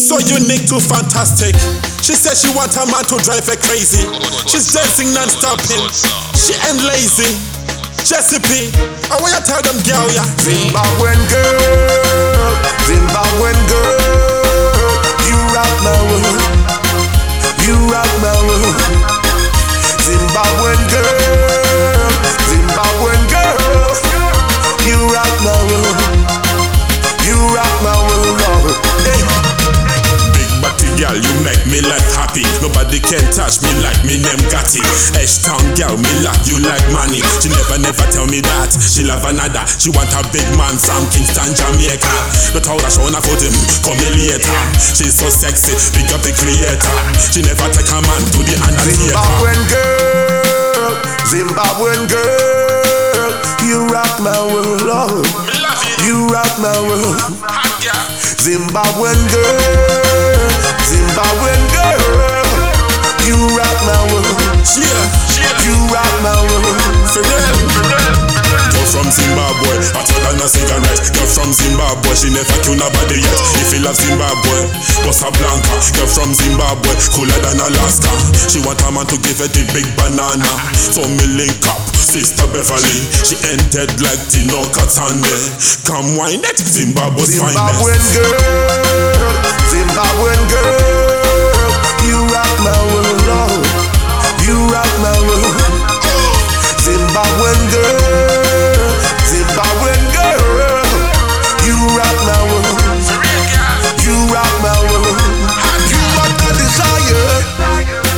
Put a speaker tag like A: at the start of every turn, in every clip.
A: So unique to fantastic. She said she want a man to drive her crazy. She's dancing non-stopping. She ain't lazy. Jesse P. I want you tell them girl, yeah.
B: Zimbabwean girl, Zimbabwean girl, you rock my world, you rock my world. Zimbabwean girl, you
A: make me like happy. Nobody can touch me like me name Gatti. H-Town girl, me like you like money. She never, never tell me that. She love another. She want a big man from Kingston, Jamaica. But how I show her for him, come me later. She's so sexy, big up the creator. She never take a man to the amphitheater.
B: Zimbabwean girl, Zimbabwean girl, you rock my world, Lord.
A: Love.
B: You rock my world. Zimbabwean girl, Zimbabwean girl, you rock my world.
A: Yeah, yeah.
B: You rock my world.
A: For real. Girl from Zimbabwe, hotter than a cigarette. Girl from Zimbabwe, she never kill nobody yet. If you love Zimbabwe, Bossa Blanca. Girl from Zimbabwe, cooler than Alaska. She want a man to give her the big banana. So me link up, sister Beverly. She entered like Tino Katande. Come wine it, Zimbabwe's
B: Zimbabwean
A: finest.
B: girl, Zimbabwean girl, Zimbabwean girl, you rock my world. You rock my world. You are my desire.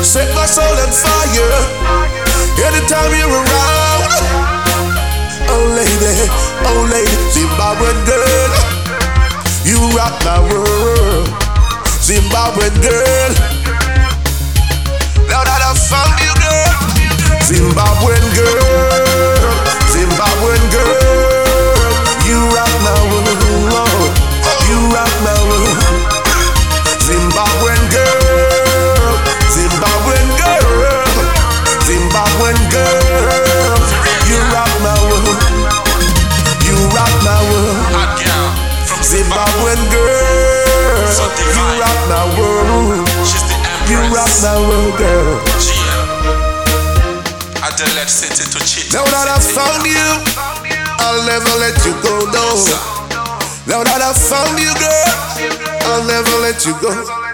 B: Set my soul on fire. Anytime you're around. Oh lady, oh lady, Zimbabwean girl. You rock my world. Zimbabwean girl. World. You rock my world.
A: Hot girl from
B: Zimbabwean girl.
A: So
B: You rock my world.
A: She's the empress.
B: You rock my world, girl.
A: Adelaide City to cheat.
B: Now that I found you, I'll never let you go, no. Now that I found you, girl, I'll never let you go.